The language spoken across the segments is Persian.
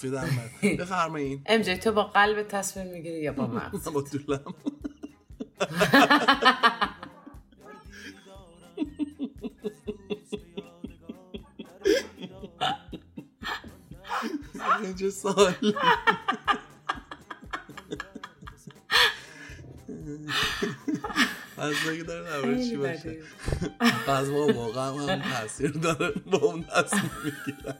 قافیه در اومد. بفرمایید ام جی تو با قلب تصویر می‌گیری یا با مغز؟ با دولم اینجا سال از دیگه داره نبره چی باشه. بعض ما واقعا هم تاثیر داره. با اون تصمیم می‌گیرن.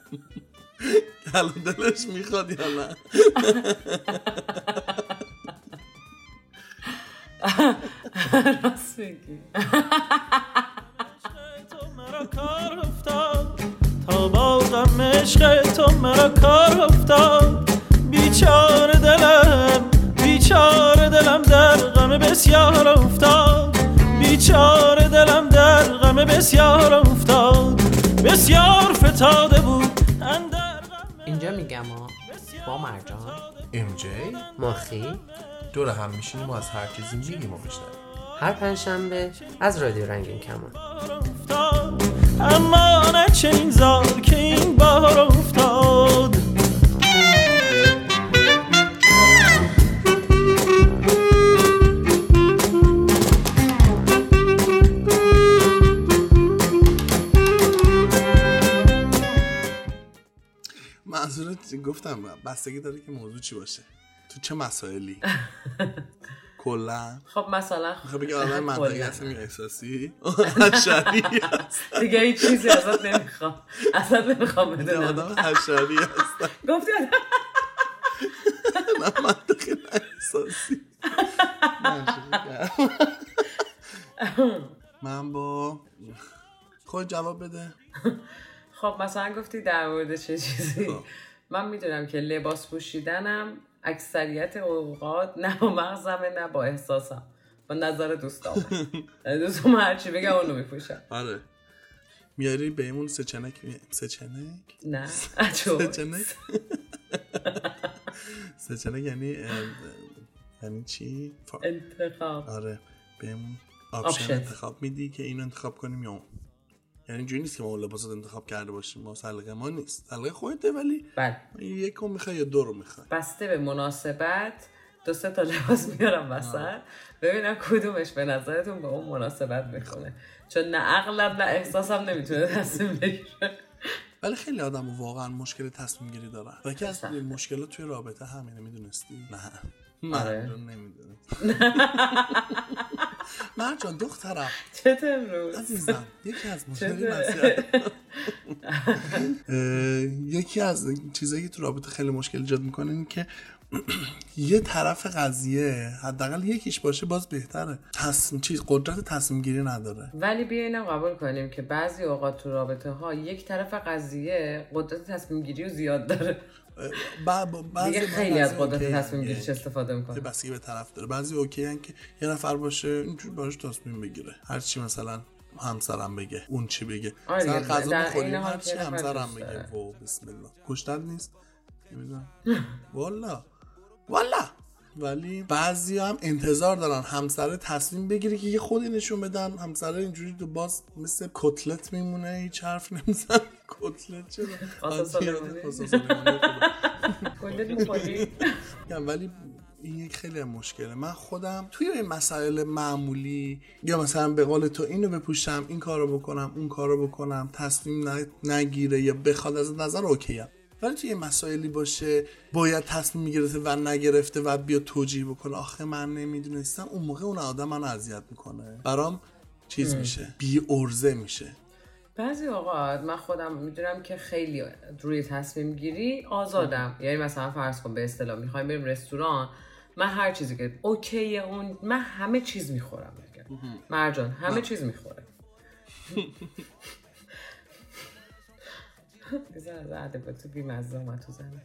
الان دلش می‌خواد یا نه؟ راست میگی. تو مرا کار افتاد. تا با غم عشق تو مرا کار افتاد. بیچاره دلم بیچاره دلم در غم بسیار افتاد. بیچاره دلم در غم بسیار افتاد. بسیار فتاده بود اندر اینجا میگم ها با مرجان. ام جی؟ ماخی دور هم میشینیم و از هر چیزی میگیم و میشنویم هر پنجشنبه از رادیو رنگین کمان. افتاد اما نه چنین زار که این بار گفتم بستگی داره که موضوع چی باشه. تو چه مسائلی؟ کلا. خب مثلا می‌خوای بگی آدم منطقی. هستم یا احساسی حشری هست دیگه هیچ چیزی ازت نمی‌خوام. ازت نمی‌خوام بدونم. آدم حشری هستم. گفتی آدم نه منطقی نه احساسی. من با خود جواب بده. خب مثلا گفتی در مورد چه چیزی؟ خب. من می‌دونم که لباس پوشیدنم اکثریت اوقات نه با مغزمه نه با احساسم با نظر دوستام. دوستم هرچی بگم اونو میپوشم. آره. میاری بهمون سه چنک می- سه چنک؟ نه. سه عجب چنک؟ سه چنک یعنی یعنی چی؟ انتخاب. آره. بهمون option. انتخاب میدی که اینو انتخاب کنیم یا اون. یعنی اینجوری نیست که ما اون لباس رو انتخاب کرده باشیم. ما سلیقه ما نیست. سلیقه خودته ولی بله. یک رو می‌خوای یا دو رو می‌خوای. بسته به مناسبت. دو سه تا لباس میارم وسط. ببینم کدومش به نظرتون به اون مناسبت می‌کنه چون نه عقلم نه احساسم نمی‌تونه تصمیم بگیره. ولی خیلی آدم واقعا مشکل تصمیم گیری دارن. و یکی از سخته. مشکلات توی رابطه همینه می‌دونستی؟ نه. آره. نمی‌دونم مرجان دخترم. چه امروز؟ عزیزم یکی از مشکل یکی از چیزایی که تو رابطه خیلی مشکل ایجاد می‌کنه این که یه طرف قضیه حداقل یکیش باشه باز بهتره. تصمیم چیز قدرت تصمیم گیری نداره. ولی بیا اینم قبول کنیم که بعضی اوقات تو رابطه ها یک طرف قضیه قدرت تصمیم گیری رو زیاد داره. دیگه با خیلی از بعضی قدرت تصمیم. گیریش استفاده یه می‌کنه بستگی به طرف داره. بعضی اوکی هن که یه نفر باشه اینجوری باش تصمیم بگیره. هر چی مثلا همسرم بگه اون چی بگه. آره مثلا دیگه، غذا بخوریم این حال هر که چی یه نفر همسرم بگه. و بسم الله. گشتن نیست؟ نمی‌دونم. والا. والا. ولی بعضی هم انتظار دارن همسر تصمیم بگیره که یه خودی نشون بدن. همسر اینجوری تو باز مثل کتلت میمونه هیچ حرف نمیزن کتلت چرا ولی این یک خیلی مشکله. من خودم توی این مسائل معمولی یا مثلا به قول تو اینو بپوشم این کارو بکنم اون کارو بکنم تصمیم نگیره یا بخواد از نظر اوکیم ولی توی یه مسائلی باشه باید تصمیم می‌گرفته و نگرفته و بیا توجیه بکنه. آخه من نمی‌دونستم. اون موقع اون آدم منو اذیت می‌کنه. برام چیز میشه. بی ارزه میشه. بعضی اوقات من خودم می‌دونم که خیلی روی تصمیم گیری آزادم. یعنی مثلا فرض کن به اصطلاح می‌خوایم بریم رستوران من هر چیزی که اوکی اون من همه چیز می‌خورم. مرجان همه چیز می‌خوره. بذار از ادبیات بیمزه اومد تو زنه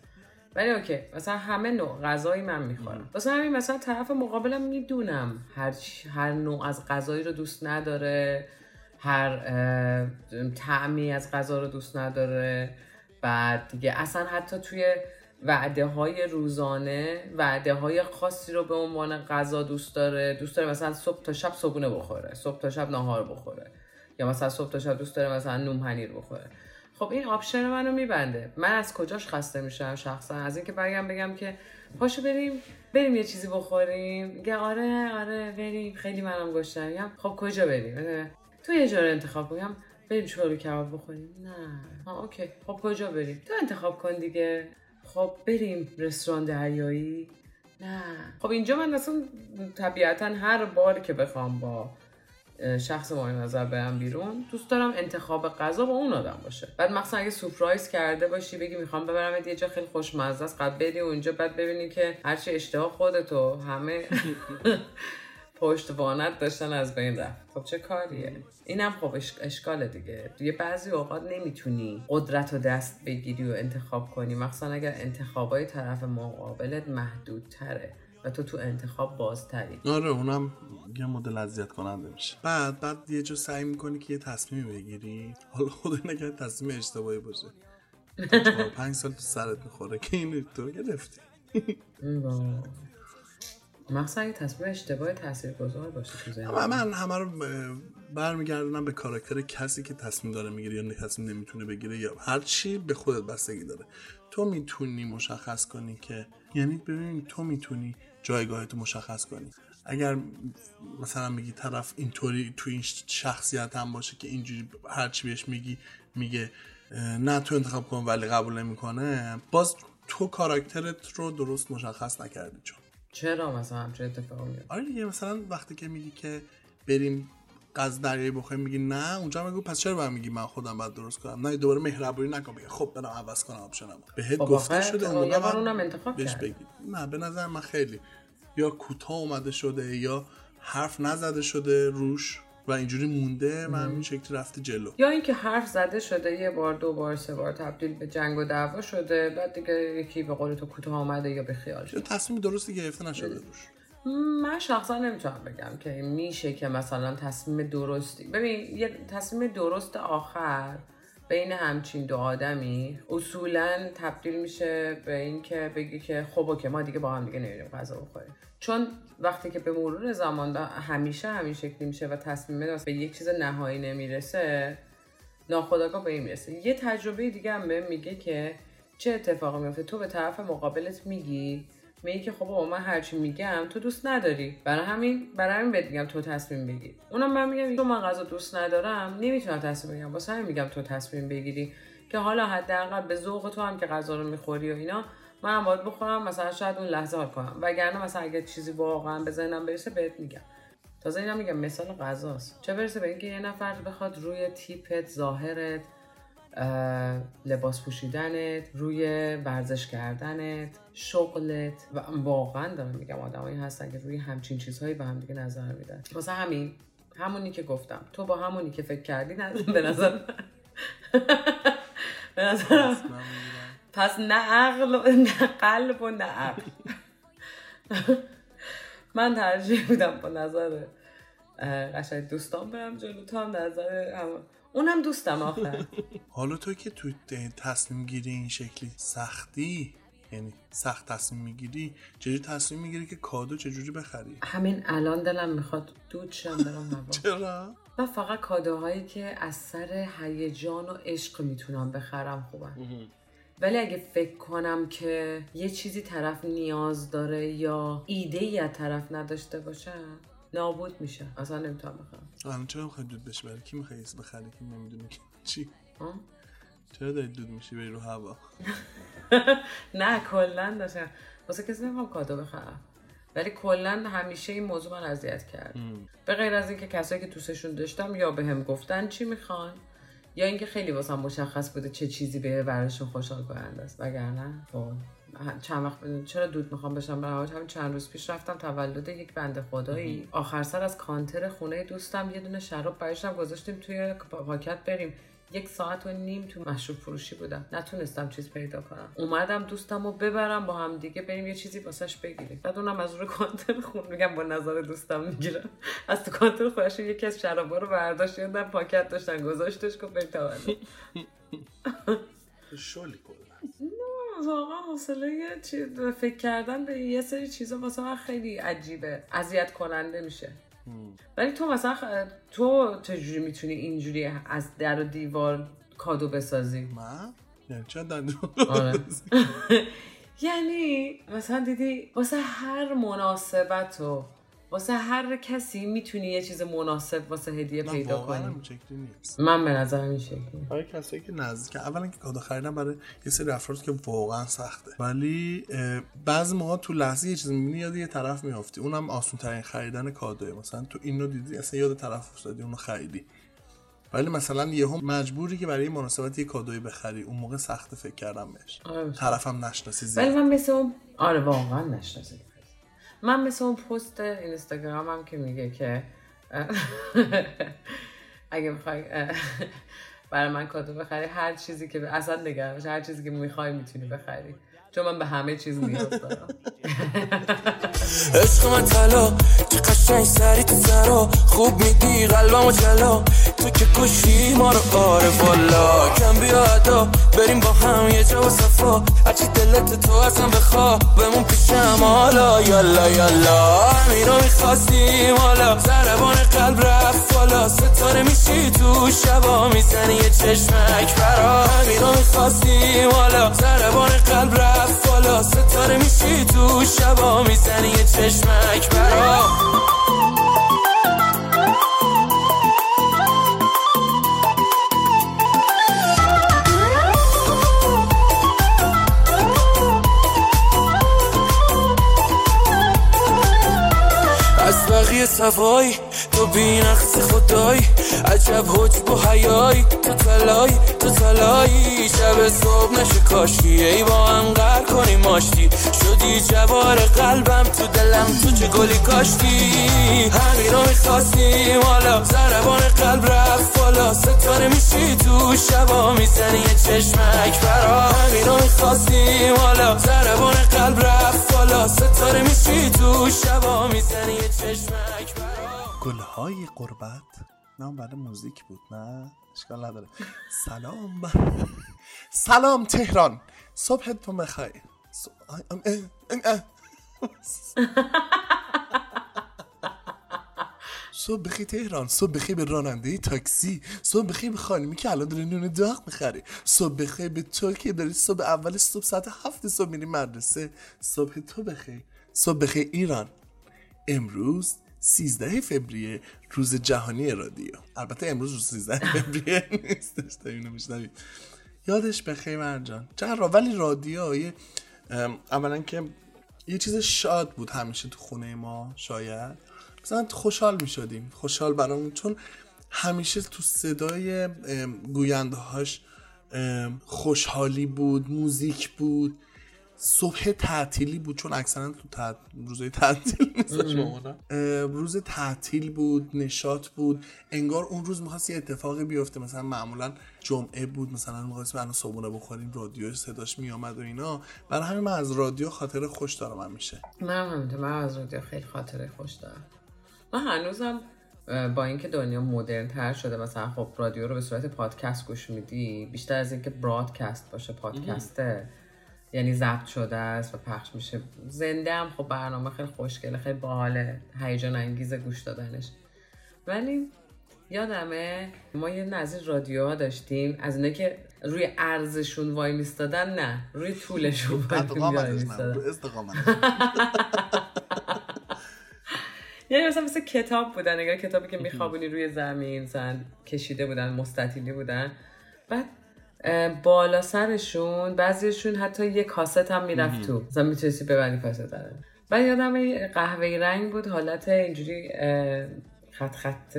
ولی اوکی مثلا همه نوع غذایی من می‌خورم. واسه همین مثلا طرف مقابلم می‌دونم هر هر نوع از غذایی رو دوست نداره هر اه، طعمی از غذا رو دوست نداره. بعد دیگه اصلا حتی توی وعده های روزانه وعده های خاصی رو به عنوان غذا دوست داره. دوست داره مثلا صبح تا شب صبحونه بخوره صبح تا شب ناهار بخوره. یا مثلا صبح تا شب دوست داره مثلا نون پنیر بخوره. خب این option منو میبنده. من از کجاش خسته میشم شخصا؟ از اینکه برگم بگم که پاشو بریم بریم یه چیزی بخوریم. میگه آره آره بریم. خیلی منم گشتم میگم خب کجا بریم؟ تو یه جا رو انتخاب کنم بریم چلو کباب بخوریم. نه. ها اوکی. خب کجا بریم؟ تو انتخاب کن دیگه. خب بریم رستوران دریایی. نه. خب اینجا من اصلا طبیعتا هر بار که بخوام با شخص مورد نظر برم بیرون. دوست دارم انتخاب غذا با اون آدم باشه. بعد مثلا اگه سورپرایز کرده باشی بگی می‌خوام ببرم یه جا خیلی خوشمزه است بعد بری اونجا بعد ببینی که هرچی اشتها خودتو همه پشتوانت داشتن از بین رفت. خب چه کاریه؟ اینم خب اش- اشکاله دیگه. یه بعضی اوقات نمی‌تونی قدرت و دست بگیری و انتخاب کنی. مخصوصا اگر انتخابای طرف مقابلت محدودتره. و تو تو انتخاب بازتری. آره اونم یه مدل اذیت کننده میشه. بعد بعد یه جا سعی می‌کنی که یه تصمیمی بگیری. حالا خدا نگه تصمیم اشتباهی باشه. چهار پنج سال تو سرت می‌خوره که این تو گرفتی. مخصوصا اگه تصمیم اشتباه تاثیرگذار باشه تو زندگی من همه رو برمیگردونم به کاراکتر کسی که تصمیم داره می‌گیره یا تصمیم نمی‌تونه بگیره یا هر چی به خودت بستگی داره. تو می‌تونی مشخص کنی که یعنی ببین تو می‌تونی جایگاه تو مشخص کنی. اگر مثلا میگی طرف اینطوری تو این شخصیت هم باشه که اینجوری هر چی بهش میگی میگه نه تو انتخاب کن ولی قبول نمی‌کنه. باز تو کاراکترت رو درست مشخص نکردی چون. چرا مثلا همچین اتفاقی میفته آره دیگه مثلا وقتی که میگی که بریم قز دریایی بخوریم میگی نه. اونجا میگو پس چرا باید میگی من خودم باید درست کنم؟ نه دوباره مهربونی نکن. بگی خب برم عوض کنم آپشنم بهت گفته شده اون موقع اونم انتخاب بهش. بگی. نه به نظر من خیلی. یا کوتاه اومده شده یا حرف نزده شده روش و اینجوری مونده و همین شکلی رفته جلو. یا اینکه حرف زده شده یه بار دو بار سه بار تبدیل به جنگ و دعوا شده بعد دیگه یکی به قول تو کوتاه آمده یا به خیال یا شده تصمیم درستی گرفته نشده روش. من شخصا نمی‌تونم بگم که میشه که مثلا تصمیم درستی ببین یه تصمیم درست آخر بین همچین دو آدمی اصولا تبدیل میشه به اینکه بگی که خب اوکی ما دیگه با هم دیگه نمیریم غذا بخوریم. چون وقتی که به مرور زمان همیشه همین شکلی میشه و تصمیم به یک چیز نهایی نمی‌رسه ناخداگاه به این می‌رسه. یه تجربه دیگه هم بهم میگه که چه اتفاقی میفته تو به طرف مقابلت میگی میگی که خب بابا من هرچی میگم تو دوست نداری. برای همین برای همین بهت میگم تو تصمیم بگیر اونم من میگم چون من غذا دوست ندارم. نمی‌تونم تصمیم بگیرم. واسه همین میگم تو تصمیم بگیری که حالا حداقل به ذوق تو هم که غذا رو می‌خوری و اینا منم باید بخورم مثلا شاید اون لحظه حال کنم. وگرنه مثلا اگه چیزی واقعا به ذهنم برسه بهت میگم. تازه اینا میگم مثال غذاست. چه برسه به اینکه یه نفر بخواد روی تیپت ظاهرت اه، لباس پوشیدنت روی ورزش کردنت شغلت. و واقعا دارم میگم آدمایی هستن که روی همچین چیزهایی به هم دیگه نظر میدن. واسه همین همونی که گفتم. تو با همونی که فکر کردی نه به نظر به نظرم پس نه عقل و نه قلب و نه عقل. من ترجیح میدم با نظر قشنگ دوستان برم جلو تو هم نظر هم اونم دوستم آخر حالا تو که تو تصمیم گیری این شکلی سختی یعنی سخت تصمیم می‌گیری چجوری تصمیم می‌گیری که کادو چجوری بخری؟ همین الان دلم می‌خواد دود شم برم چرا؟ من فقط کادوهایی که از سر هیجان و عشق می‌تونم بخرم خوبم ولی اگه فکر کنم که یه چیزی طرف نیاز داره یا ایده ای از طرف نداشته باشه نابود میشه. اصلا نمی‌تونم بخرم. الان چرا می‌خوای دود بشه برای کی می‌خوای بخری که نمی‌دونی چی؟ چرا داری دود میشی؟ بری رو هوا. نه کلا داشتم. واسه کسی نمی‌خوام کادو بخرم. ولی کلا همیشه این موضوع من اذیت کرد. به غیر از اینکه کسایی که دوستشون داشتم یا به هم گفتن چی می‌خوان یا اینکه خیلی واسم مشخص بوده چه چیزی به براشون خوشحال کننده است. وگرنه چند وقت چرا دود می‌خوام بشم برای همین چند روز پیش رفتم تولد یک بنده خدایی. آخر سر از کانتر خونه دوستم یه دونه شراب برایشم گذاشتیم توی پاکت بریم. یک ساعت و نیم تو مشروب فروشی بودم. نتونستم چیز پیدا کنم. اومدم دوستم رو ببرم با هم دیگه بریم یه چیزی واسش بگیریم. بعد اونم از روی کانتر خون میگم با نظر دوستم می‌گیرم. از تو کانتر خودش یکی از شرابا رو برداشت یادم پاکت داشتن گذاشتش گفت بریم تولد. شلی واقعا حوصله یه چیز فکر کردن به یه سری چیزا واسه من خیلی عجیبه. اذیت کننده میشه. ولی تو مثلا خ- تو چجوری می‌تونی اینجوری از در و دیوار کادو بسازی؟ من؟ یعنی دندون آره. یعنی مثلا دیدی واسه هر مناسبت و واسه هر کسی می‌تونی یه چیز مناسب واسه هدیه پیدا کنی. هم نیست. من به نظرم این شکلی. برای کسایی که نزدیک اولا که کادو خریدن برای یه سری افراد که واقعا سخته. ولی بعضی موقع تو لحظه یه چیز می‌بینی یاد یه طرف میافتی. اونم آسون ترین خریدن کادوه. مثلا تو اینو دیدی اصلا یاد طرف افتادی اونو خریدی. ولی مثلا یهو مجبوری که برای یه مناسبت یه کادوی بخری. اون موقع سخته فکر کردم بهش. آره. طرفم نشناسی ولی زیاد من مثل اون آره واقعا نشناسید. من مثل اون پست اینستاگرامم که میگه که اگه می‌خوای برای من کادو بخری هر چیزی که اصلا نگرانش هر چیزی که می‌خوای می‌تونی بخری. چون من به همه چیز نیاز عشق من طلا که قشنگ سری تو سرا خوب میدی قلبمو جلا. تو که کشی ما رو آره والا. کم بیا ادا بریم با هم یه جا و صفا. هرچی دلت تو اصلا بخوا بمون پیشم حالا. یالا یالا رو می‌خواستیم حالا. زربان قلب رفت. بالا ستاره میشی تو شبا می‌زنی یه چشمک برا. همین رو می‌خواستیم حالا زربان قلب رفت بالا. ستاره میشی تو شبا می‌زنی یه چشمک برا. از بقیه سوای تو بی نقص خدای عجب حجب و حیای تو تلای تو تلایی شب صبح نشه کاشی ای با هم قر کنی ماشتی شدی جوار قلبم تو دلم تو چه گلی کاشتی؟ همین رو می‌خواستیم حالا زربان قلب رفت بالا. ستاره میشی تو شبا می‌زنی یه چشمک برا همین رو می‌خواستیم حالا زربان قلب رفت بالا. ستاره میشی تو شبا می‌زنی یه چشمک برا گلهای قربت. نه بعد موزیک بود نه؟ اشکال نداره. سلام ب... سلام تهران. صبحتون بخیر. صبح بخیر تهران صبح بخیر به راننده تاکسی صبح بخیر به خانمی که الان داره نون داغ می‌خره صبح بخیر به تو که داری صبح اول صبح ساعت هفت صبح میری مدرسه. صبح تو بخیر. صبح بخیر ایران. امروز 13 فوریه روز جهانی رادیو. البته امروز روز 13 فوریه نیستش تا اینو میشنوید یادش بخیر مرجان چرا؟ ولی رادیو یه اولا که یه چیز شاد بود همیشه تو خونه ما شاید. مثلا خوشحال می شدیم خوشحال برامون چون همیشه تو صدای گوینده هاش خوشحالی بود موزیک بود. صبح تعطیلی بود چون اکثرا تو تعط... روزای تعطیل روز تعطیل بود نشاط بود. انگار اون روز می‌خواست یه اتفاقی بیفته. مثلا معمولا جمعه بود مثلا می‌خواست برنامه صبحونه بخوریم رادیو صداش میامد و اینا. برای همین من از رادیو خاطر خوش دارم من همینطور من از رادیو خیلی خاطره خوش دارم. من هنوزم با اینکه دنیا مدرن تر شده مثلا خب رادیو رو به صورت پادکست گوش میدی بیشتر از اینکه برادکست باشه پادکسته. یعنی ضبط شده است و پخش میشه. زنده هم خب برنامه خیلی خوشگله خیلی باحاله. هیجان انگیز گوش دادنش. ولی یادمه ما یه نظیر رادیوها داشتیم. از اینه که روی ارزشون وای میستادن نه. روی طولشون وای میستادن. یعنی مثلا مثل کتاب بودن نگاه کتابی که میخوابونی روی زمین کشیده بودن مستطیلی بودن. بعد بالا سرشون بعضیشون حتی یه کاست هم می‌رفت تو. مثلا می‌تونستی ببری کاست داره. بعد یادم یه قهوه‌ای رنگ بود حالت اینجوری خط خط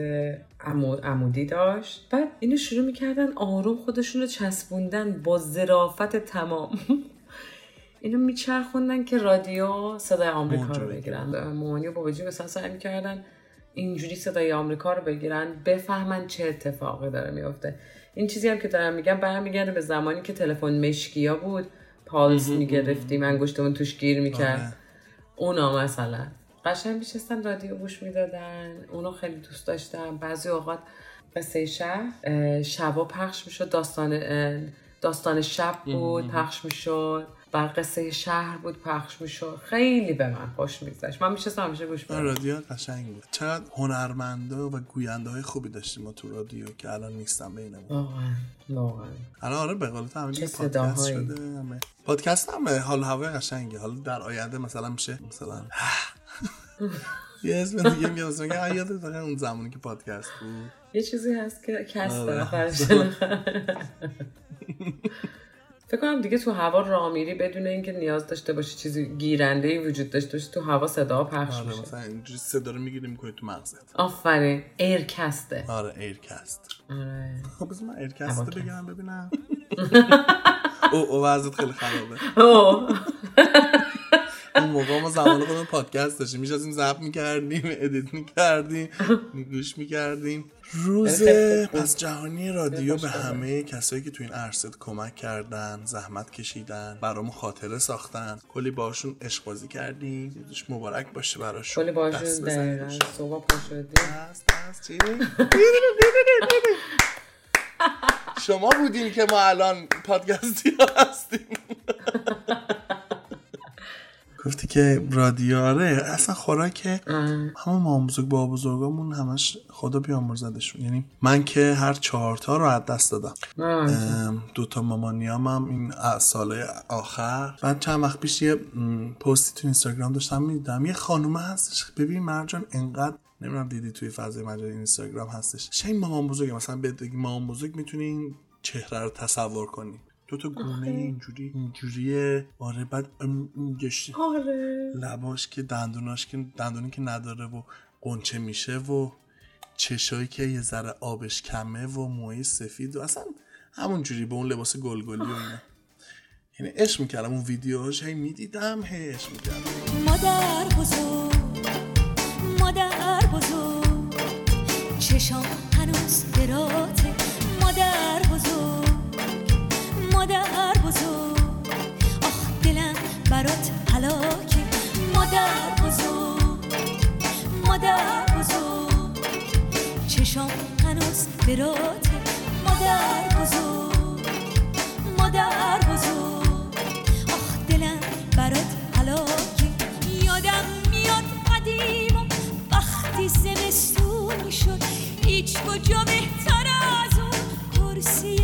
عمو- عمودی داشت. بعد اینو شروع می‌کردن آروم خودشون رو چسبوندن با ظرافت تمام. اینو میچرخوندن که رادیو صدای آمریکا رو بگیرن. مامانی و باباجی مثلا سعی می‌کردن اینجوری صدای آمریکا رو بگیرن بفهمن چه اتفاقی داره میفته این چیزی هم که دارم میگم برمیگرده به زمانی که تلفن مشکیا بود پالس می‌گرفتیم انگشتمون توش گیر می‌کرد. آره. اونا مثلا قشنگ میشستن رادیو گوش می‌دادن اونو خیلی دوست داشتم بعضی اوقات قصه شهر اه، شبا پخش می‌شد داستان داستان شب بود پخش می‌شد. و قصه شهر بود پخش می‌شد. خیلی به من خوش میگذشت. من میشه همیشه گوش بدم رادیو قشنگ بود. چقدر هنرمنده و گوینده های خوبی داشتیم ما تو رادیو که الان نیستن بینمون. واقعا واقعا. الان آره به قول تو همه پادکست. شده همه. پادکست هم حال هوای قشنگه. حالا در آینده مثلا میشه مثلا یه اسم دیگه میاد مثلا یادت اون زمانی که پادکست بود؟ یه چیزی هست که کس آخرش. فکر کنم دیگه تو هوا راه میری بدون اینکه نیاز داشته باشی چیزی گیرنده ای وجود داشته باشه تو هوا صدا پخش آره میشه. مثلا اینجوری صدا رو می‌گیری می‌کنی تو مغزت. آفرین. ایرکسته آره ایرکست آره. خب بذار من ایرکست. بگم ببینم. او او وضعت خیلی خرابه. اوه. اون موقع ما زمان خودمون پادکست داشتیم. میشستیم ضبط می‌کردیم ادیت می‌کردیم گوش می‌کردیم. روز پس جهانی رادیو به همه کسایی که تو این عرصه کمک کردن زحمت کشیدن برامون خاطره ساختن کلی باشون عشق بازی کردیم. مبارک باشه براشون. کلی باشون دقیقا. صبح؟ شما بودین که ما الان پادکستی هستیم. گفتی که رادیو آره اصلا خوراک همه ما بزرگ با بزرگامون همش خدا بیامرزدشون یعنی من که هر چهارتا رو از دست دادم. دوتا مامانیام هم این سال آخر. بعد چند وقت پیش یه پستی تو اینستاگرام داشتم می‌دیدم. یه خانومه هستش. ببین مرجان انقدر نمی‌دونم دیدی توی فضای مجازی اینستاگرام هستش. چه این مامان بزرگه؟ مثلا بگی مامان بزرگ می‌تونی این چهره رو تصور کنی. دو تا گونه اینجوری اینجوریه. آره بعد گشتی. آره. لباش که دندوناش که دندونی که نداره و قنچه میشه و چشایی که یه ذره آبش کمه و موهای سفید و اصلا همون جوری به اون لباس گلگلی و اینا. یعنی عشق می‌کردم اون ویدیوهاش هی می‌دیدم هی عشق می‌کردم. مادر بزرگ مادر بزرگ چشام هنوز براته مادر بزرگ. مادر بزرگ. آخ دلم برات حلاکه مادر بزرگ. مادر بزرگ. چشام هنوز براته مادر بزرگ. مادر بزرگ. آخ دلم برات حلاکه یادم میاد قدیم و وقتی زمستون می‌شد. هیچ کجا بهتر از اون کرسی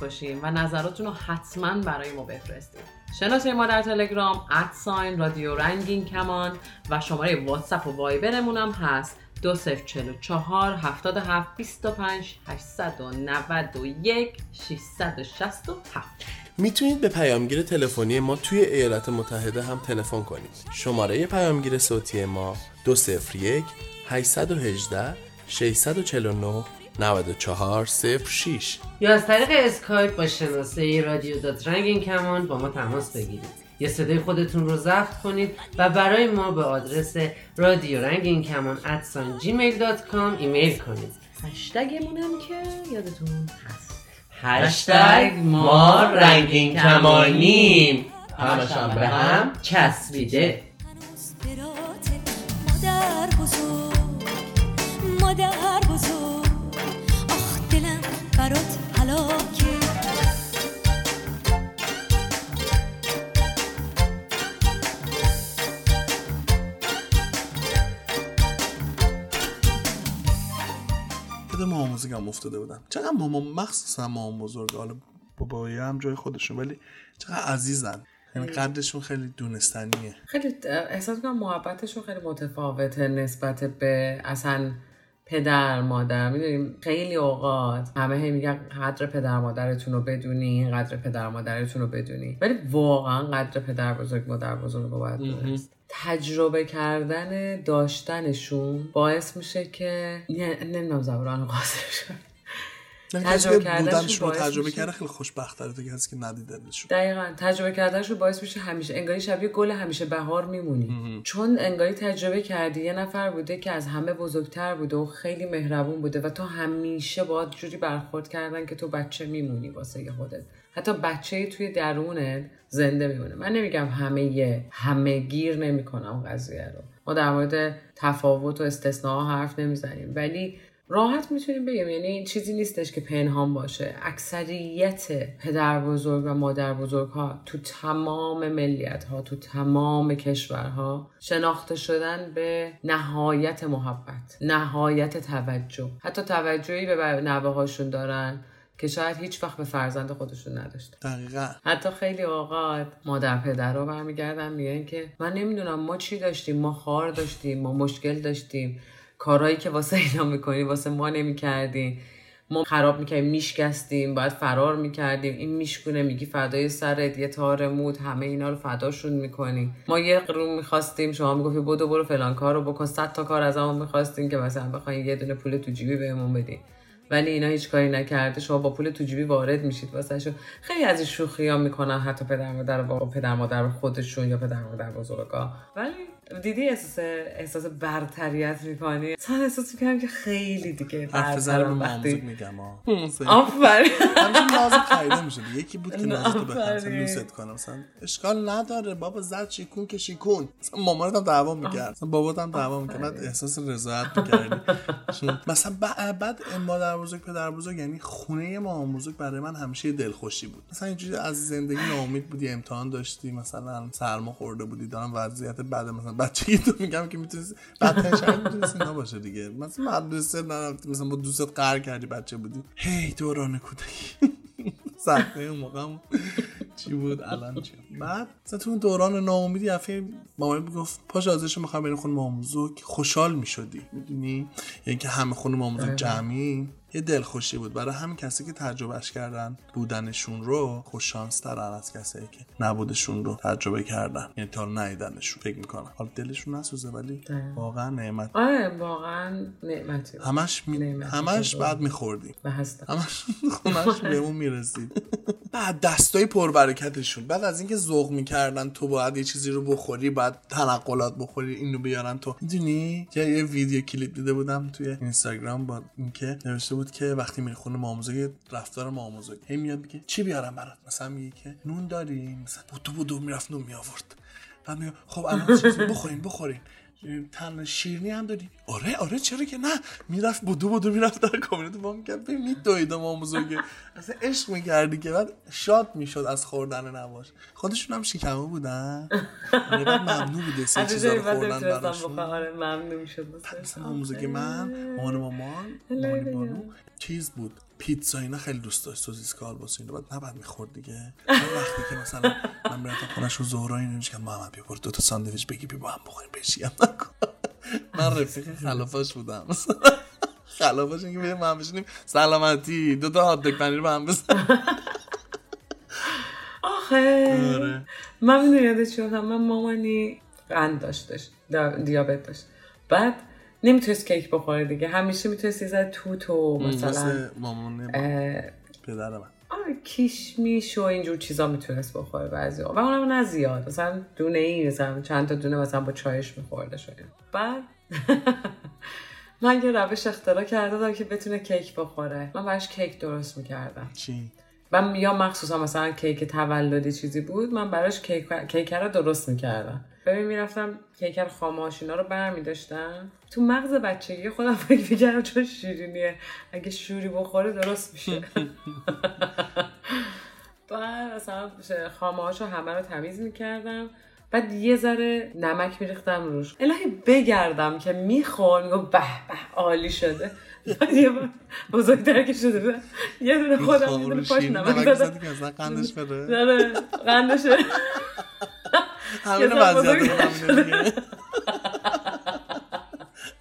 باشیم و نظراتتون رو حتما برای ما بفرستید. شناسه ما در تلگرام ادساین رادیو رنگین کمان و شماره واتساپ و وایبرمون هم هست. 2044 77 25 891 667 می‌تونید به پیامگیر تلفنی ما توی ایالات متحده هم تلفن کنید. شماره پیامگیر صوتی ما 201 818 649 9406 یا از طریق اسکایپ با شناسه رادیو dot رنگین کمان با ما تماس بگیرید. یا صدای خودتون رو ضبط کنید و برای ما به آدرس رادیو رنگین کمان at sign Gmail dot com ایمیل کنید. هشتگمون هم که یادتون هست. هشتگ ما رنگین کمانیم. همشان به هم چسبیده. مادر بزرگ مادر بزرگ. دلم برات حلاکه مامان هم افتاده بودم چقدر مامان مخصوصا مامان بزرگ. حالا بابایی هم جای خودشون ولی چقدر عزیزن. یعنی قدرشون خیلی دونستنیه. خیلی احساس می‌کنم محبتشون خیلی متفاوته نسبت به اصلا پدر مادر می‌دونیم خیلی اوقات همه هی میگن قدر پدر مادرتون رو بدونی قدر پدر مادرتون رو بدونی. ولی واقعا قدر پدر بزرگ مادر بزرگ رو باید دونست تجربه کردن داشتنشون باعث میشه که نمی‌دونم زبران قاصر شد. تجربه که کردنشون بودنشون رو تجربه کرده خیلی خوشبخت‌تره تا کسی که ندیدنشون دقیقا تجربه کردنشون باعث میشه همیشه انگاری شبیه گل همیشه بهار میمونی. چون انگاری تجربه کردی یه نفر بوده که از همه بزرگتر بوده و خیلی مهربون بوده و تو همیشه باید جوری برخورد کردن که تو بچه میمونی واسه خودت. حتی بچه توی درونت زنده میمونه. من نمیگم همه یه همه گیر نمی‌کنم قضیه رو. ما در مورد تفاوت و استثناء حرف نمی‌زنیم. ولی راحت می‌تونیم بگیم. یعنی این چیزی نیستش که پنهان باشه. اکثریت پدر بزرگ و مادر بزرگ ها تو تمام ملیت ها تو تمام کشورها شناخته شدن به نهایت محبت نهایت توجه. حتی توجهی به نوه هاشون دارن که شاید هیچ وقت به فرزند خودشون نداشته دقیقا. حتی خیلی اوقات مادر پدر رو برمیگردن میگن که من نمی‌دونم ما چی داشتیم ما خار داشتیم ما مشکل داشتیم. کارهایی که واسه اینا می‌کنیم واسه ما نمی‌کردیم ما خراب می‌کردیم میشکستیم باید فرار می‌کردیم. این میشکونه میگی فدای سرت یه تار مود همه اینا رو فداشون می‌کنیم ما یه قرون می‌خواستیم شما می‌گفتی بدو برو فلان کار رو بکن. صد تا کار از همون می‌خواستیم که مثلا بخواین یه دونه پول تو جیبی بهمون بدین. ولی اینا هیچ کاری نکرده. شما با پول تو جیبی وارد میشید واسه خیلی از این شوخی ها می‌کنن حتی پدر مادر با پدر مادر خودشون یا پدر مادر بزرگا. ولی دیدی احساس احساس برتریت می‌کنی؟ مثلا احساس می‌کنم که خیلی دیگه برترم وقتی میگم آفرین. نازک خریده می‌شد یکی بود که نازک رو بخوام. لوست کنم. مثلا اشکال نداره. بابا زد شیکون که شیکون. مامانت هم دعوا می‌کرد. بابات هم دعوا می‌کرد. بعد احساس رضایت می‌کردی. مثلا بعد مادر بزرگ پدر بزرگ یعنی خونه مامان بزرگ برای من همیشه دلخوشی بود. مثلا اینجوری از زندگی ناامید بودی امتحان داشتی مثلا سرما خورده بودی دارم وضعیت بد مثلا بچگی تو میگم که می‌تونی بدترین شرایط می‌تونستی نباشه دیگه. مثلا مدرسه نرفتی مثلا با دوستت قهر کردی بچه بودی. هی دوران کودکی. صحنه اون موقع چی بود؟ الان چی؟ بعد تو اون دوران ناامیدی دفعه مامان می‌گفت پاش ازش می‌خوام بریم خونه ماموزوک خوشحال می‌شدی می‌دونی؟ یعنی که همه خونه ماموزوک جمعی. یه دلخوشی بود. برای همین کسی که تجربهش کردن بودنشون رو خوش شانس ترن از کسایی که نبودشون رو تجربه کردن. یعنی تا نیدنشون. فکر می‌کنم. حالا دلشون نسوزه ولی واقعا نعمت. آره واقعا نعمتی بود. همش می... نعمت همش. بعد میخوردیم. همش خونش بهمون می‌رسید. بعد دستای پربرکتشون. بعد از اینکه ذوق می‌کردن تو باید یه چیزی رو بخوری بعد تنقلات بخوری اینو بیارن تو. می‌دونی؟ یه ویدیو کلیپ دیده بودم توی اینستاگرام با اینکه نوشته بود که وقتی میری خونه ماموزه رفتار ماموزه هی میاد میگه چی بیارم برات؟ مثلا میگه که نون داریم. مثلا بودو بودو می‌رفت نون میآورد. بعد میگه خب الان بخورین بخورین تن شیرینی هم داری آره آره چرا که نه. می‌رفت بودو بودو می‌رفت در کابینت با می‌کرد ببین میدویده ما بزرگه اصلا عشق می‌کردی که. بعد شاد می‌شد از خوردن نواش. خودشون هم شکمه بودن. آره، بعد ممنوع بوده سه چیزا رو خوردن براشون. بخورم آره ممنون شد واسه. مثلا من مامان مامان مامانی بانو. چیز بود؟ پیتزا اینا خیلی دوست داشت سوسیس کالباس اینا بعد نباید می‌خورد دیگه. وقتی که مثلا من می‌رفتم خونش و زهرا اینو میگم محمد بیا برو دو تا ساندویچ بگی بیا با هم بخوریم نکن. من رفیق خلافاش بودم. خلافاش اینکه بیا من بشینیم. سلامتی دو تا هات پنیر با هم بزن آخه. آره. من می‌دونی افتاد؟ من مامانی قند داشتش دا- دیابت داشت. بعد نمی‌تونست کیک بخوره دیگه. همیشه می‌تونست یه توت و مثلا مامان پدر من. آره کیشمیش و اینجور چیزا می‌تونست بخوره بعضی و اونم نه زیاد. مثلا دونه ای مثلا چند تا دونه مثلا با چایش میخورده شده. بعد من یه روش اختراع کرده بودم که بتونه کیک بخوره. من براش کیک درست می‌کردم. چی؟ من یا مخصوصا مثلا کیک تولدی چیزی بود من براش کیک کیک رو درست می‌کردم. ببین می‌رفتم کیک خاماش اینا رو برمی داشتم تو مغز بچگی خودم فکر می‌کردم چون شیرینیه. اگه شوری بخوره درست میشه. بعد مثلا خامه رو همه رو تمیز می‌کردم. بعد یه ذره نمک میریختم روش. الهی بگردم که میخور میگم به به عالی شده. بعد یه بار بزرگتر که شده بود یه دونه خودم یه دونه پاش نمک زدی که اصلا قندش بره داره قندشه. همین یه ذره وضعیت همینه دیگه.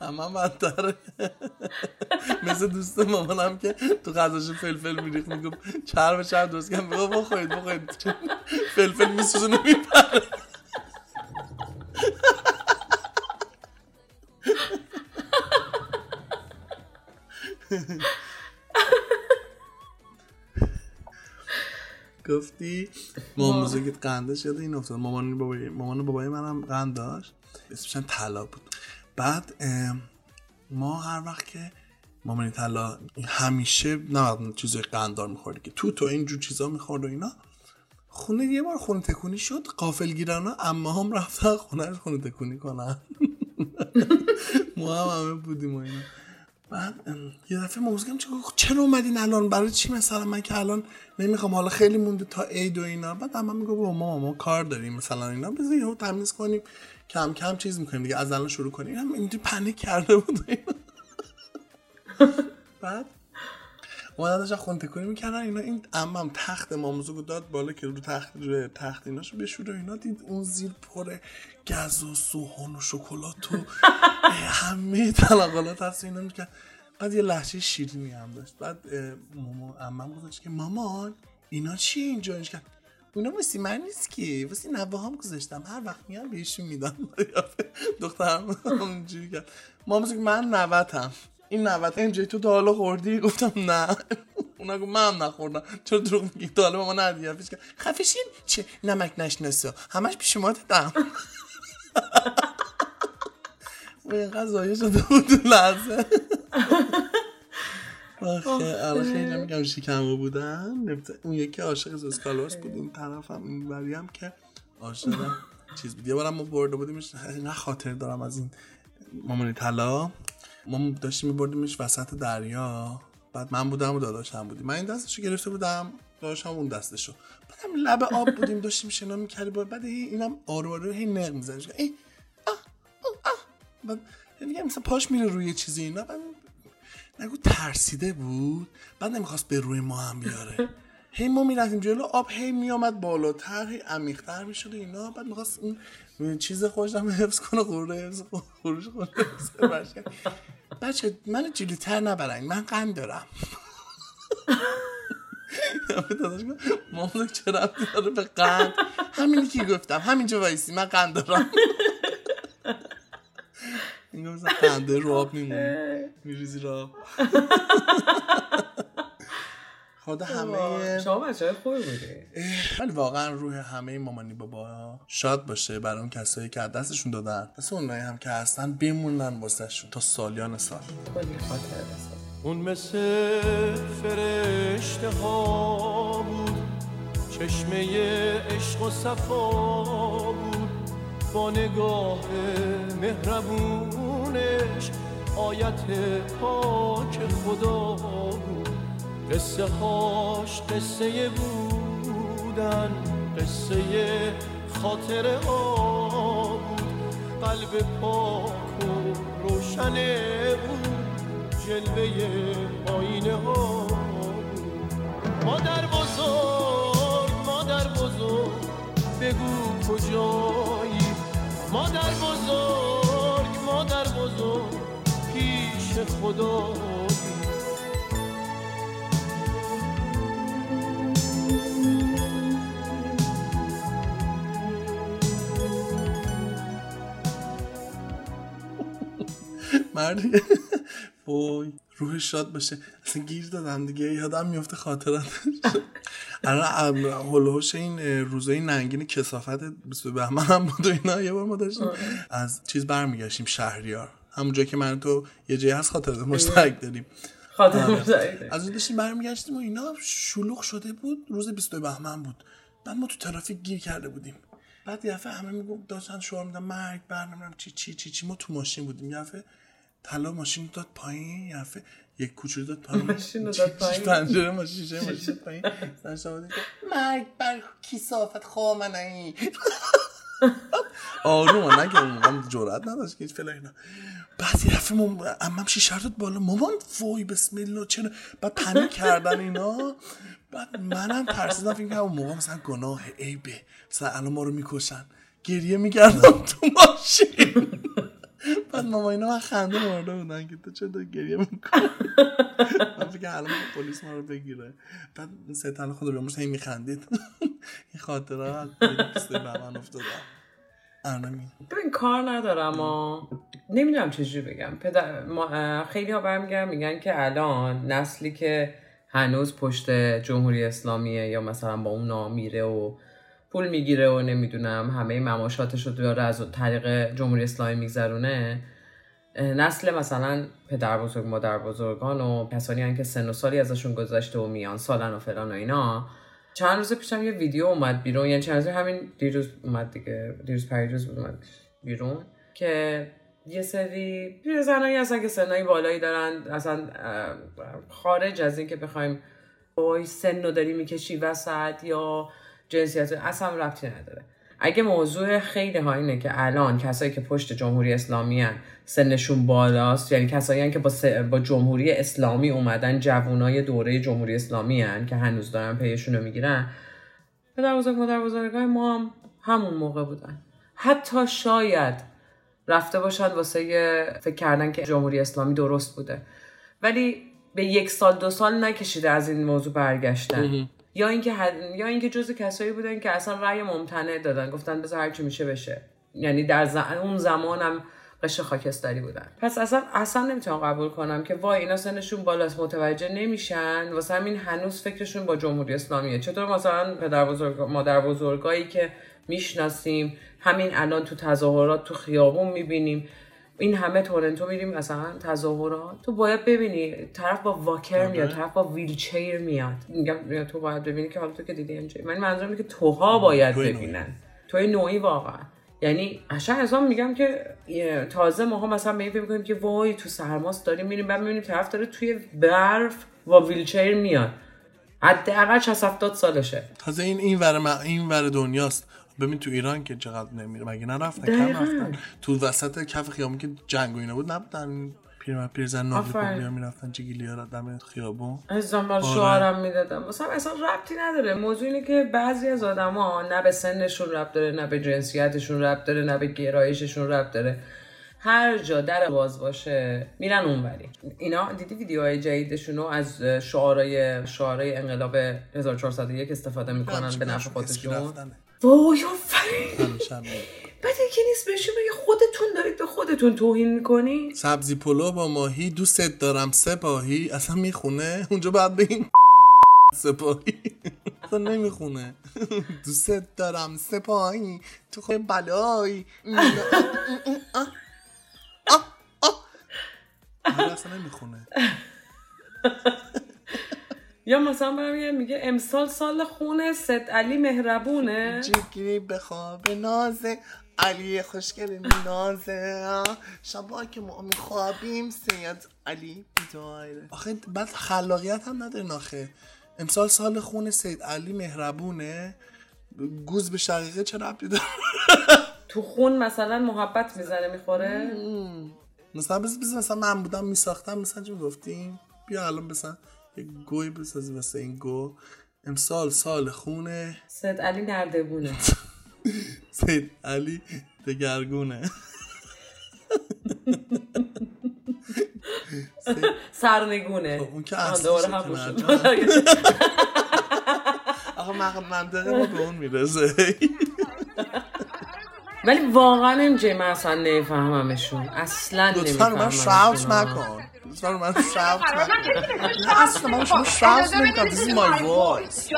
همه بدتره. مثل دوست مامانم که تو غذاش فلفل میریخت می‌گفت چرب چرب درست کنم بگو بخورید بخورید. فلفل میسوزونه میپره. گفتی؟ مامان بزرگت یاد این افتاد. مامان بابای مامان بابای منم قند داشت. اسمش هم طلا بود. بعد ما هر وقت که مامانی طلا همیشه نه چیزای قنددار می‌خورد که تو تو اینجور چیزا می‌خورد و اینا. خونه یه بار خونه تکونی شد قافل گیرانا اما هم رفتن خونه خونه تکونی کنن. ما هم همه بودیم و اینا. بعد یه دفعه ما گفتم چرا اومدین الان؟ برای چی مثلا؟ من که الان نمی‌خوام حالا خیلی مونده تا عید و اینا. بعد اما میگه بابا ما ما کار داریم مثلا اینا. بذار یهو تمیز کنیم کم کم چیز می‌کنیم دیگه از الان شروع کنیم. هم اینجوری پنیک کرده بود. بعد اومدن داشتن خونه تکونی می‌کردن اینا این امم تخت ماموزو داد بالا که رو تخت رو تخت ایناشو بشوره و اینا. دید اون زیر پره گز و سوهان و شکلات و همه تلاقالات هست اینا می‌کرد. بعد یه لحچه شیرینی هم داشت. بعد ماما امم گذاشت که مامان اینا چیه اینجا؟ اینش کرد اونا واسه من نیست که واسه نوه هم گذاشتم. هر وقت میان بهشون میدم. دخترم اونجوری کرد. ماما گفت من نوتم. این نوت اینجای تو تا حالا خوردی؟ گفتم نه. اونا گفت من نخوردم. چرا دروغ میگی؟ تا حالا ماما ندیدی پیش خفشین چه نمک نشناسه؟ همش پیش ما دادم و اینقدر زایه شده بود لحظه. آخه خیلی میگم شکمو بودن اون یکی عاشق زسکالوس بود. این طرف هم این وری هم که عاشق چیز بود. یه بارم ما برده بودیمش. نه خاطر دارم از این مامانی طلا. ما داشتیم میبردیمش وسط دریا. بعد من بودم و داداشم بودیم. من این دستشو گرفته بودم داداشم اون دستشو. بعدم لب آب بودیم داشتیم شنا می‌کردیم. بعد اینم آرو آرو هی نق میزنش ای آه آه آه بعد دیگه مثلا پاش میره روی چیزی اینا. بعد نگو ترسیده بود. بعد نمی‌خواست به روی ما هم بیاره. هی ما می‌رفتیم جلو آب هی میامد بالاتر هی عمیقتر می‌شد اینا. بعد می‌خواست اون چیز خوش هم حفظ کنه خورده حفظ کنه کنه. بچه. من جلوتر نبرین من قند دارم. مامون چرا داره به قند. همینی که گفتم همینجا وایسی من قند دارم. این مثلا قنده رو آب میمونه میریزی رو آب. خدا همه شما بچه های خوبی بودی. ولی واقعا روح همه مامانی بابا شاد باشه برای اون کسایی که از دستشون دادن. مثل اونایی هم که هستن بمونن واسه تا سالیان سال. اون مثل فرشته ها بود. چشمه عشق و صفا بود. با نگاه مهربونش آیت پاک خدا بود. قصه هاش قصه بودن قصه خاطره ها بود. قلب پاک و روشن بود جلوه آینه ها مادر بزرگ مادر بزرگ بگو کجایی؟ مادر بزرگ مادر بزرگ پیش خدایی مرد. وای روح شاد باشه. اصلا گیر دادم دیگه. یادم میفته خاطرات الان هلوش این روزای ننگین کسافت 20 بهمن هم بود و اینا. یه بار ما داشتیم از چیز برمیگشتیم شهریار. همونجا که من تو یه جایی هست خاطرات مشترک داریم. آره. از اون داشتیم برمیگشتیم و اینا شلوغ شده بود. روز 22 بهمن بود. بعد ما تو ترافیک گیر کرده بودیم. بعد یه همه می‌گفت داشتن شعار میدن مرگ بر نمی‌دونم چی چی چی چی. ما تو ماشین بودیم. یه طلا ماشین داد پایین یه یک کوچولو داد پایین. ماشین داد پایین. پنجره ماشین شیشه ماشین پایین. مرگ بر کیسافت خامنه‌ای. آروم نه که اون موقع جرأت نداشت که فعلا اینا. بعد یه دفعه مام... عمم شیشه داد بالا؟ مامان وای بسم الله چرا؟ بعد پنیک کردن اینا. بعد منم ترسیدم فکر کنم اون موقع مثلا گناه عیبه. مثلا الان ما رو می‌کشن. گریه می‌کردم تو ماشین. بعد ماما اینا من خنده مرده بودن که تو چرا گریه می‌کنی؟ من فکر الان پلیس ما رو بگیره. بعد سه خود رو هی میخندید. این خاطره به من ارنمی ببین کار ندارم ها نمی‌دونم چجوری بگم. پدر ما خیلی ها برمیگردن میگن که الان نسلی که هنوز پشت جمهوری اسلامیه یا مثلا با اون میره و پول می‌گیره و نمی‌دونم همه مماشاتش رو داره از طریق جمهوری اسلامی میگذرونه. نسل مثلا پدر بزرگ مادر بزرگان و کسانی هن که سن و سالی ازشون گذشته و میان سالن و فلان و اینا. چند روز پیشم یه ویدیو اومد بیرون یعنی چند روز همین دیروز اومد دیگه دیروز پریروز اومد بیرون که یه سری پیرزنایی هستن که سنایی بالایی دارن. اصلا خارج از این که بخوایم وای سن رو داری می‌کشی وسط یا جنسیت اصلا ربطی نداره. اگه موضوع خیلی ها اینه که الان کسایی که پشت جمهوری اسلامی هن سنشون بالاست یعنی کسایی که با, با جمهوری اسلامی اومدن جوانای دوره جمهوری اسلامی هن که هنوز دارن پیشون رو می‌گیرن پدر بزرگ مادر بزرگای ما هم همون موقع بودن. حتی شاید رفته باشن واسه فکر کردن که جمهوری اسلامی درست بوده. ولی به یک سال دو سال نکشیده از این موضوع برگشتن. یا اینکه یا اینکه جزء کسایی بودن که اصلا رأی ممتنع دادن گفتن بذار هر چی میشه بشه. یعنی در اون زمانم قش خاکستری بودن. پس اصلا اصلا نمی‌تونم قبول کنم که وای اینا سنشون بالاست متوجه نمیشن. واسه همین هنوز فکرشون با جمهوری اسلامیه. چطور مثلا پدر بزرگ مادر بزرگایی که می‌شناسیم همین الان تو تظاهرات تو خیابون می‌بینیم. این همه تورنتو میریم مثلا تظاهرات. تو باید ببینی طرف با واکر میاد طرف با ویلچیر میاد. میگم تو باید ببینی که حالا تو که دیدی من منظورم که توها باید ببینن. توی نوعی واقعا. یعنی عشان از میگم که تازه ماها مثلا به این می‌کنیم که وای تو سرماست داریم میریم بعد می‌بینیم طرف داره توی برف با ویلچیر میاد. حداقل 60 70 سالشه. تازه این این ور این ور دنیاست. ببین تو ایران که چقدر نمیره مگه نرفتن؟ کم رفتن. تو وسط کف خیابون که جنگ و اینا بود نبودن پیر پیرزن نالی می‌رفتن چگیلی ها دم خیابون. از زمان شوهرم می‌دادم. مثلا اصلا ربطی نداره. موضوع اینه که بعضی از آدما نه به سنشون ربط داره نه به جنسیتشون ربط داره نه به گرایششون ربط داره. هر جا در باز باشه میرن اونوری. اینا دیدی ویدیوهای جدیدشون رو از شعارای شعارای انقلاب 1401 استفاده می‌کنن به نفع خودشون وای بعد یکی نیست بهشون بگه خودتون دارید به خودتون توهین می‌کنی؟ سبزی پلو با ماهی دوستت دارم سپاهی. اصلا می‌خونه؟ اونجا باید بگیم سپاهی. اصلا نمی‌خونه. دوستت دارم سپاهی. تو خود بلایی. اصلا نمی‌خونه. یا مثلا برم میگه امسال سال خونه ست علی مهربونه. جگیری بخواب نازه علی خوشگل نازه. شبا که ما میخوابیم سید علی بیداره. آخه بعد خلاقیت هم نداره ناخه امسال سال خون سید علی مهربونه. گوز به شقیقه چه ربطی داره؟ تو خون مثلا محبت می‌زنه می‌خوره؟ مثلا بس مثلا من بودم میساختم مثلا چی می‌گفتیم؟ بیا الان مثلا یه گوی بسازی واسه این گو. امسال سال خونه. سید علی نردبونه. سید علی دگرگونه. سرنگونه. اون که اصلا منطقه ما به اون می‌رسه. ولی واقعا اینجا من اصلا نمیفهممشون. اصلا نمی‌فهمم من شاوت نکن. لطفا من شاوت نکن. نه اصلا من شما شاوت نمی‌کنم this is my voice.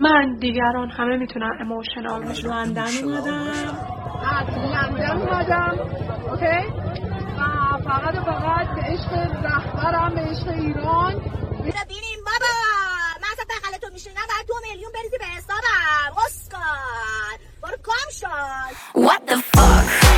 من دیگران همه می‌تونن اموشنال بشن. لندن اومدم. از لندن اومدم. اوکی و فقط فقط به عشق رهبرم به عشق ایران. ببینیم بابا! من اصلا بغل تو میشینم بعد دو میلیون بریزی به حسابم اسکار برو کام شد What the fuck?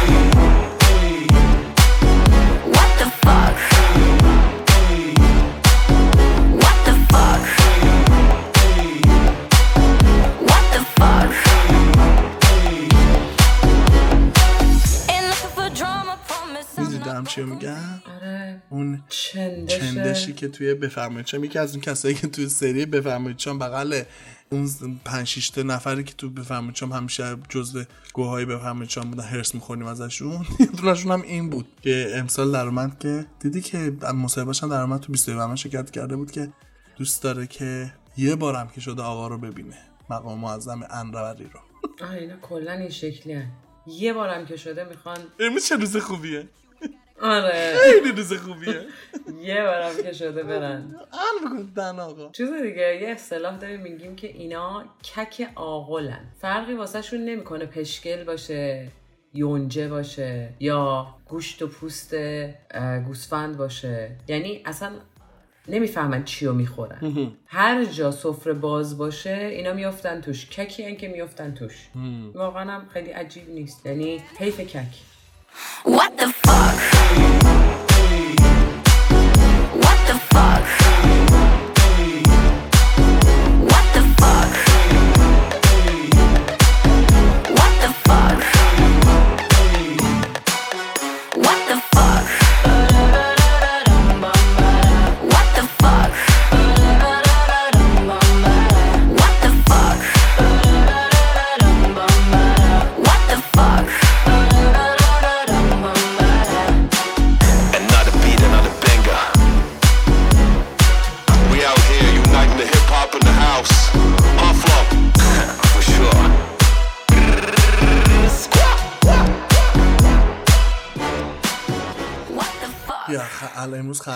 اون چندشی که توی بفرمایید. چم یکی از اون کسایی که توی سری بفرمایید چم بغل اون پنج شیشته نفری که تو بفرمایید چم همیشه جزء گوهای بفرمایید چم بودن هرس می‌خوریم ازشون. دونشون هم این بود که امسال درآمد که دیدی که مصاحبهش هم درآمد تو 22 شرکت کرده بود که دوست داره که یه بارم که شده آقا رو ببینه مقام معظم انروری رو. آه اینا کلا این شکلی هن. یه بارم که شده می‌خوان امروز چه روز خوبیه؟ آره. خیلی روز خوبیه. یه بارم که شده برن. بکن دن آقا. چیز دیگه یه اصطلاح داریم میگیم که اینا کک آقلن فرقی واسه شون نمی‌کنه پشکل باشه یونجه باشه یا گوشت و پوست گوسفند باشه. یعنی اصلا نمی‌فهمن چی رو می‌خورن هر جا سفره باز باشه اینا میافتن توش. ککی هن که میافتن توش. واقعا هم خیلی عجیب نیست. یعنی حیف کک. What the fuck? What the fuck?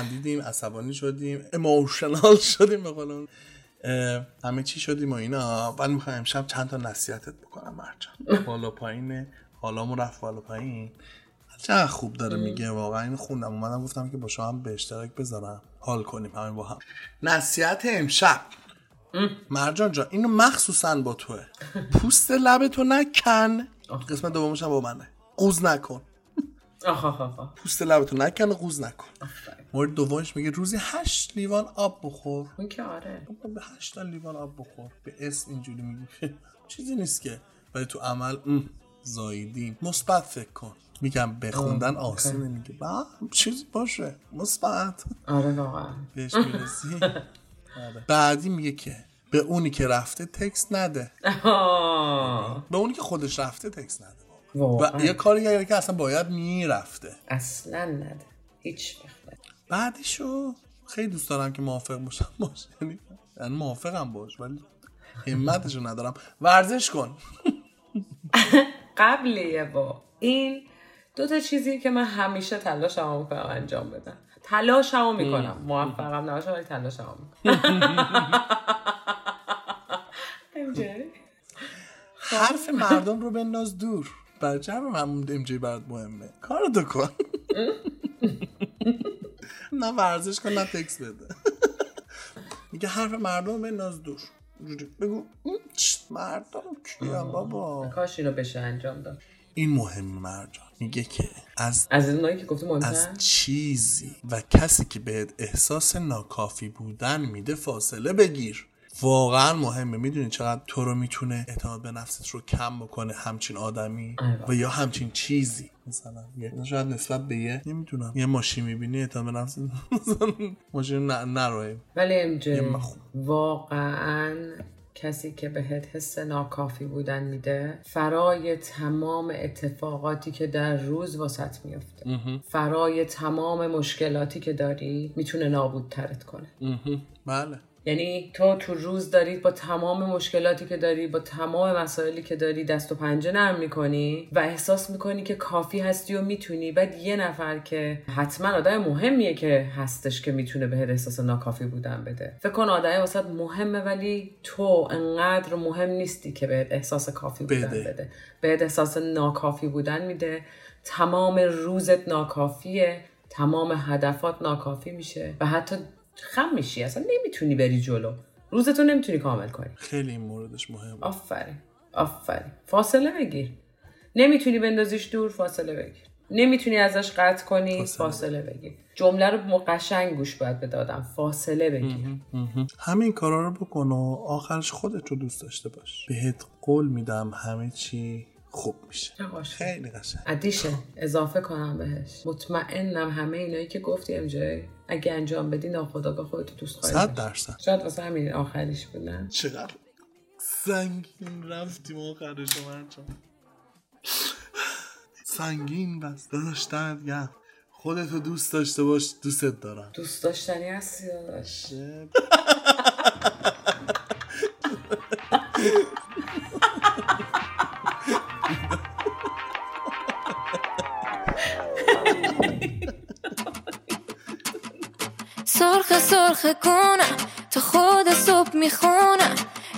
خندیدیم عصبانی شدیم اموشنال شدیم به قول همه چی شدیم و اینا. ولی می‌خوام امشب چند تا نصیحتت بکنم مرجان. بالا پایین حالامون رفت بالا پایین. چقدر خوب داره میگه واقعا این خوندم. اومدم گفتم که با شما هم به اشتراک بذارم. حال کنیم همین با هم. نصیحت امشب. مرجان جان اینو مخصوصا با توه. پوست لبتو نکن. قسمت دومش هم با منه. قوز نکن. پوست لبتو نکن و قوز نکن. مورد دومش میگه روزی هشت لیوان آب بخور. اون که آره. به هشت لیوان آب بخور. به اسم اینجوری میگی چیزی نیست که. ولی تو عمل ام، زاییدیم مثبت فکر کن. میگم بخوندن آسونه میگه. با چیزی باشه. مثبت. آره واقعا. بهش می‌رسی. آره. بعدی میگه که به اونی که رفته تکست نده. به اونی که خودش رفته تکست نده. و واقعا یه کاری که اصلا باید می‌رفته. اصلا نده. هیچ وقت نده. بعدیشو خیلی دوست دارم که موافق باشم. باش یعنی موافقم باش ولی همتشو ندارم. ورزش کن. قبلیه با این دو تا چیزی که من همیشه تلاشمو می‌کنم انجام بدم. تلاشمو می‌کنم. موفقم نباشم ولی تلاشمو می‌کنم. حرف مردم رو بنداز دور. همه همون ام جی برات مهمه؟ کارتو کن. نه ورزش کن نه تکس بده. میگه حرف مردم بنداز دور. بگو. "م، چ، مردم کیم بابا؟ کاش اینو بشه انجام داد. این مهمه مرجان. میگه که از از اونایی که گفته مهمتر؟ از چیزی و کسی که بهت احساس ناکافی بودن میده فاصله بگیر. واقعا مهمه. می‌دونی چقدر تو رو می‌تونه اعتماد به نفست رو کم بکنه همچین آدمی. و یا همچین چیزی. مثلا یه شاید نسبت به یه نمی‌دونم یه ماشین می‌بینی اعتماد به نفس ماشین نروه ولی واقعا کسی که بهت حس ناکافی بودن میده فرای تمام اتفاقاتی که در روز واسط میفته فرای تمام مشکلاتی که داری می‌تونه نابود ترت کنه بله. یعنی تو تو روز داری با تمام مشکلاتی که داری با تمام مسائلی که داری دست و پنجه نرم می‌کنی و احساس می‌کنی که کافی هستی و می‌تونی. بعد یه نفر که حتما آدم مهمیه که هستش که می‌تونه به احساس ناکافی بودن بده. فکر کن آدم واسه مهمه ولی تو انقدر مهم نیستی که بهت احساس کافی بودن بده. بده, بهت احساس ناکافی بودن میده. تمام روزت ناکافیه. تمام هدفات ناکافی میشه. و حتی خم میشی اصلا نمی‌تونی بری جلو. روزتو نمی‌تونی کامل کنی. خیلی این موردش مهمه. آفرین آفرین. فاصله بگیر. نمی‌تونی بندازیش دور فاصله بگیر. نمی‌تونی ازش قطع کنی فاصله. فاصله, بگیر. جمله رو قشنگ گوش باید بدادم فاصله بگیر. همین کارا رو بکن و آخرش خودت رو دوست داشته باش. بهت قول میدم همه چی خوب میشه. خیلی قشنگ. عدیشه اضافه کنم بهش. مطمئنم همه اینایی که گفتی ام جی اگه انجام بدی ناخداگاه خودتو دوست خواهی صد داشت. درصد. شاید واسه همین آخریش بودن چقدر؟ سنگین رفتیم آخرش مرجان سنگین بس. داداش دمت گرم خودتو دوست داشته باش دوستت دارم. دوست داشتنی هستی داداش. سرخ کنم تا خود صبح می‌خونم.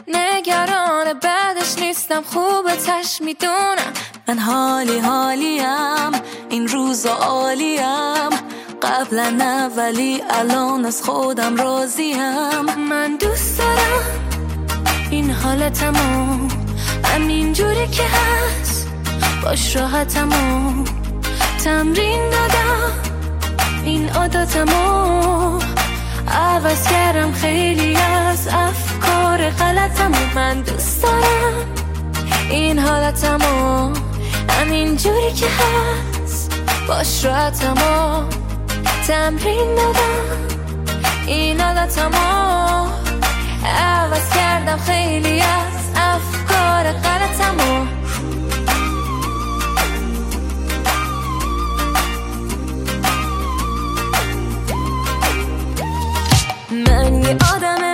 نگران بعدش نیستم خوبتش می‌دونم. من حالی حالیم این روز عالیم. قبلا نه ولی الان از خودم راضیم. من دوست دارم این حالتمو همینجوری که هست باش راحتمو تمرین دادم. این عادتمو عوض کردم خیلی از افکار غلطمو من دوست دارم. این حالتمو همینجوری که هست. باش راحتمو تمرین دادم. این حالتمو عوض کردم خیلی از افکار غلطمو Hangi adam